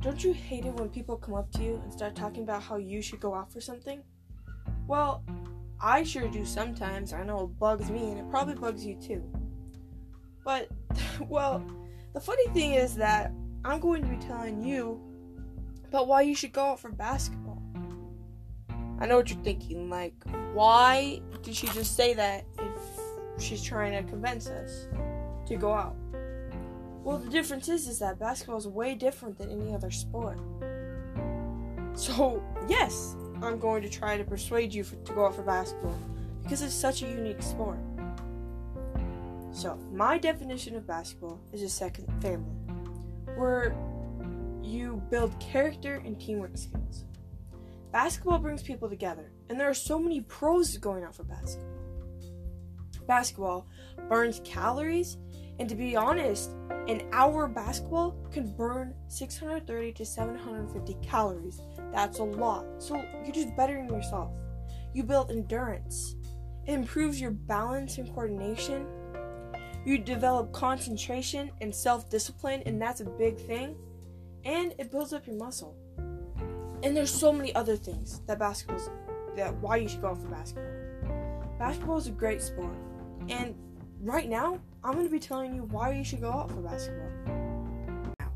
don't you hate it when people come up to you and start talking about how you should go out for something? Well, I sure do sometimes. I know it bugs me and it probably bugs you too. But, well, the funny thing is that I'm going to be telling you about why you should go out for basketball. I know what you're thinking, like, why did she just say that if she's trying to convince us to go out? Well, the difference is, is that basketball is way different than any other sport. So, yes, I'm going to try to persuade you for, to go out for basketball because it's such a unique sport. So, my definition of basketball is a second family, where you build character and teamwork skills. Basketball brings people together, and there are so many pros going out for basketball. Basketball burns calories, and to be honest, an hour of basketball can burn 630 to 750 calories. That's a lot. So you're just bettering yourself. You build endurance. It improves your balance and coordination. You develop concentration and self discipline, and that's a big thing. And it builds up your muscle. And there's so many other things that basketball's that why you should go for basketball. Basketball is a great sport. And right now, I'm going to be telling you why you should go out for basketball. Now,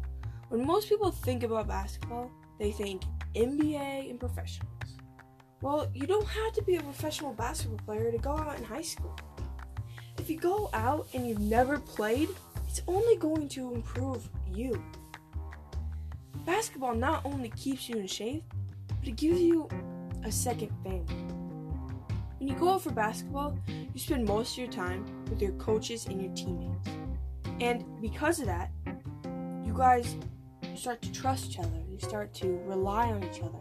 when most people think about basketball, they think NBA and professionals. Well, you don't have to be a professional basketball player to go out in high school. If you go out and you've never played, it's only going to improve you. Basketball not only keeps you in shape, but it gives you a second family. When you go out for basketball, you spend most of your time with your coaches and your teammates. And because of that, you guys start to trust each other. You start to rely on each other.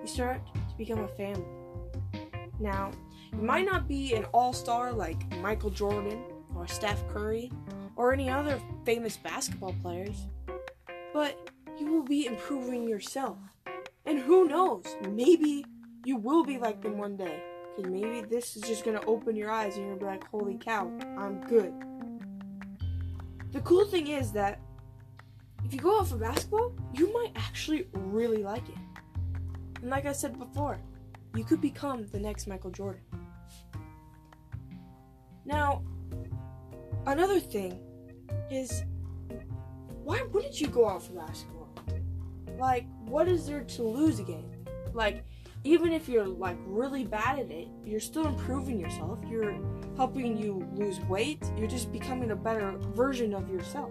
You start to become a family. Now, you might not be an all star like Michael Jordan or Steph Curry or any other famous basketball players, but you will be improving yourself. And who knows, maybe you will be like them one day. Because maybe this is just going to open your eyes and you're going to be like, holy cow, I'm good. The cool thing is that if you go out for basketball, you might actually really like it. And like I said before, you could become the next Michael Jordan. Now, another thing is why wouldn't you go out for basketball? Like, what is there to lose again? Like, even if you're like really bad at it, you're still improving yourself. You're helping you lose weight. You're just becoming a better version of yourself.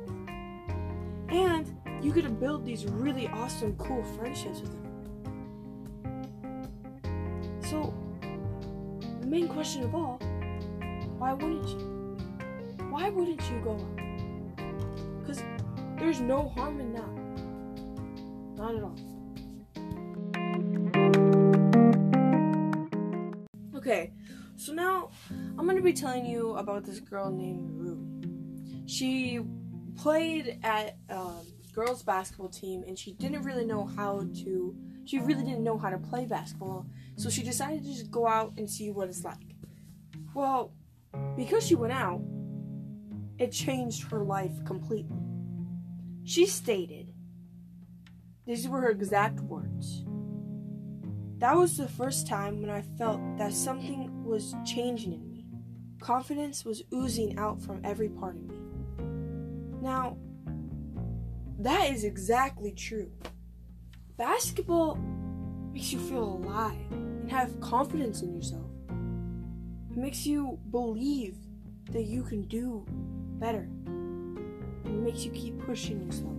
And you get to build these really awesome, cool friendships with them. So, the main question of all why wouldn't you? Why wouldn't you go out? Because there's no harm in that. Not at all. So now I'm gonna be telling you about this girl named Rue. She played at um, girls basketball team, and she didn't really know how to. She really didn't know how to play basketball, so she decided to just go out and see what it's like. Well, because she went out, it changed her life completely. She stated, these were her exact words. That was the first time when I felt that something was changing in me. Confidence was oozing out from every part of me. Now, that is exactly true. Basketball makes you feel alive and have confidence in yourself. It makes you believe that you can do better. It makes you keep pushing yourself.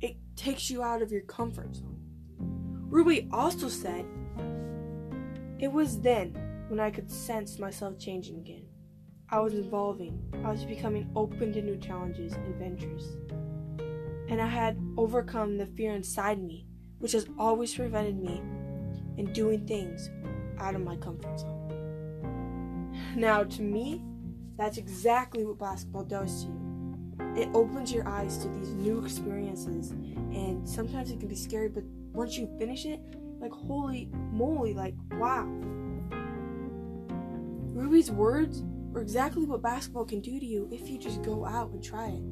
It takes you out of your comfort zone. Ruby also said, It was then when I could sense myself changing again. I was evolving, I was becoming open to new challenges and ventures. And I had overcome the fear inside me, which has always prevented me in doing things out of my comfort zone. Now, to me, that's exactly what basketball does to you. It opens your eyes to these new experiences, and sometimes it can be scary, but once you finish it, like holy moly, like wow. Ruby's words were exactly what basketball can do to you if you just go out and try it.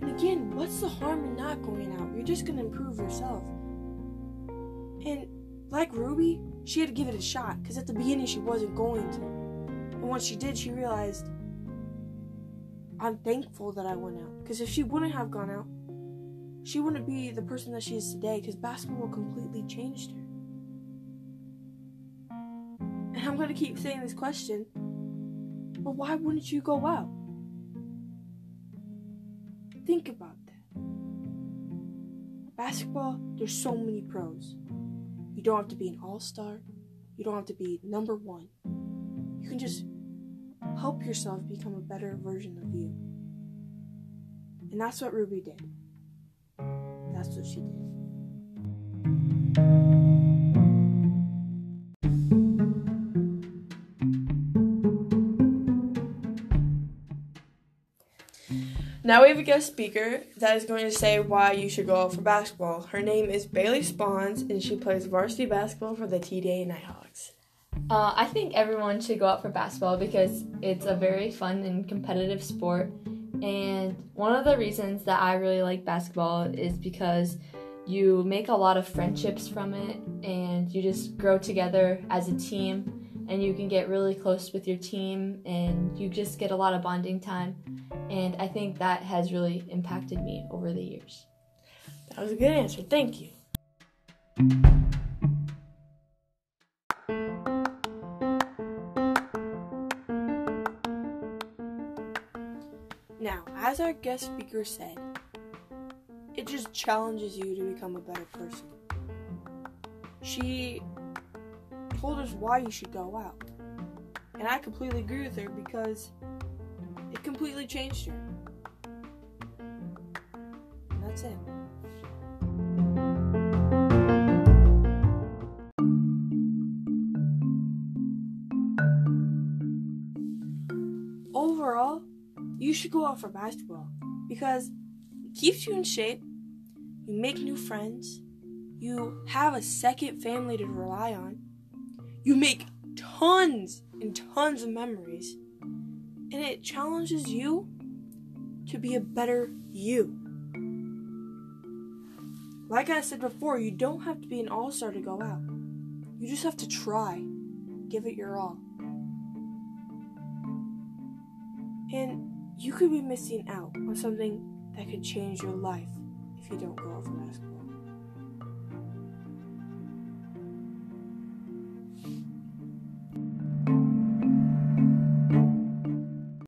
And again, what's the harm in not going out? You're just gonna improve yourself. And like Ruby, she had to give it a shot because at the beginning she wasn't going to. And once she did, she realized I'm thankful that I went out. Because if she wouldn't have gone out, she wouldn't be the person that she is today because basketball completely changed her. Going to keep saying this question, but why wouldn't you go out? Think about that. Basketball, there's so many pros. You don't have to be an all star, you don't have to be number one. You can just help yourself become a better version of you. And that's what Ruby did. That's what she did. Now we have a guest speaker that is going to say why you should go out for basketball. Her name is Bailey Spawns, and she plays varsity basketball for the TDA Nighthawks. Uh, I think everyone should go out for basketball because it's a very fun and competitive sport. And one of the reasons that I really like basketball is because you make a lot of friendships from it and you just grow together as a team and you can get really close with your team and you just get a lot of bonding time. And I think that has really impacted me over the years. That was a good answer. Thank you. Now, as our guest speaker said, it just challenges you to become a better person. She told us why you should go out. And I completely agree with her because it completely changed her. And that's it. Overall, you should go out for basketball because it keeps you in shape, you make new friends, you have a second family to rely on, you make tons and tons of memories, and it challenges you to be a better you. Like I said before, you don't have to be an all star to go out. You just have to try, give it your all. And you could be missing out on something that could change your life if you don't go out for basketball.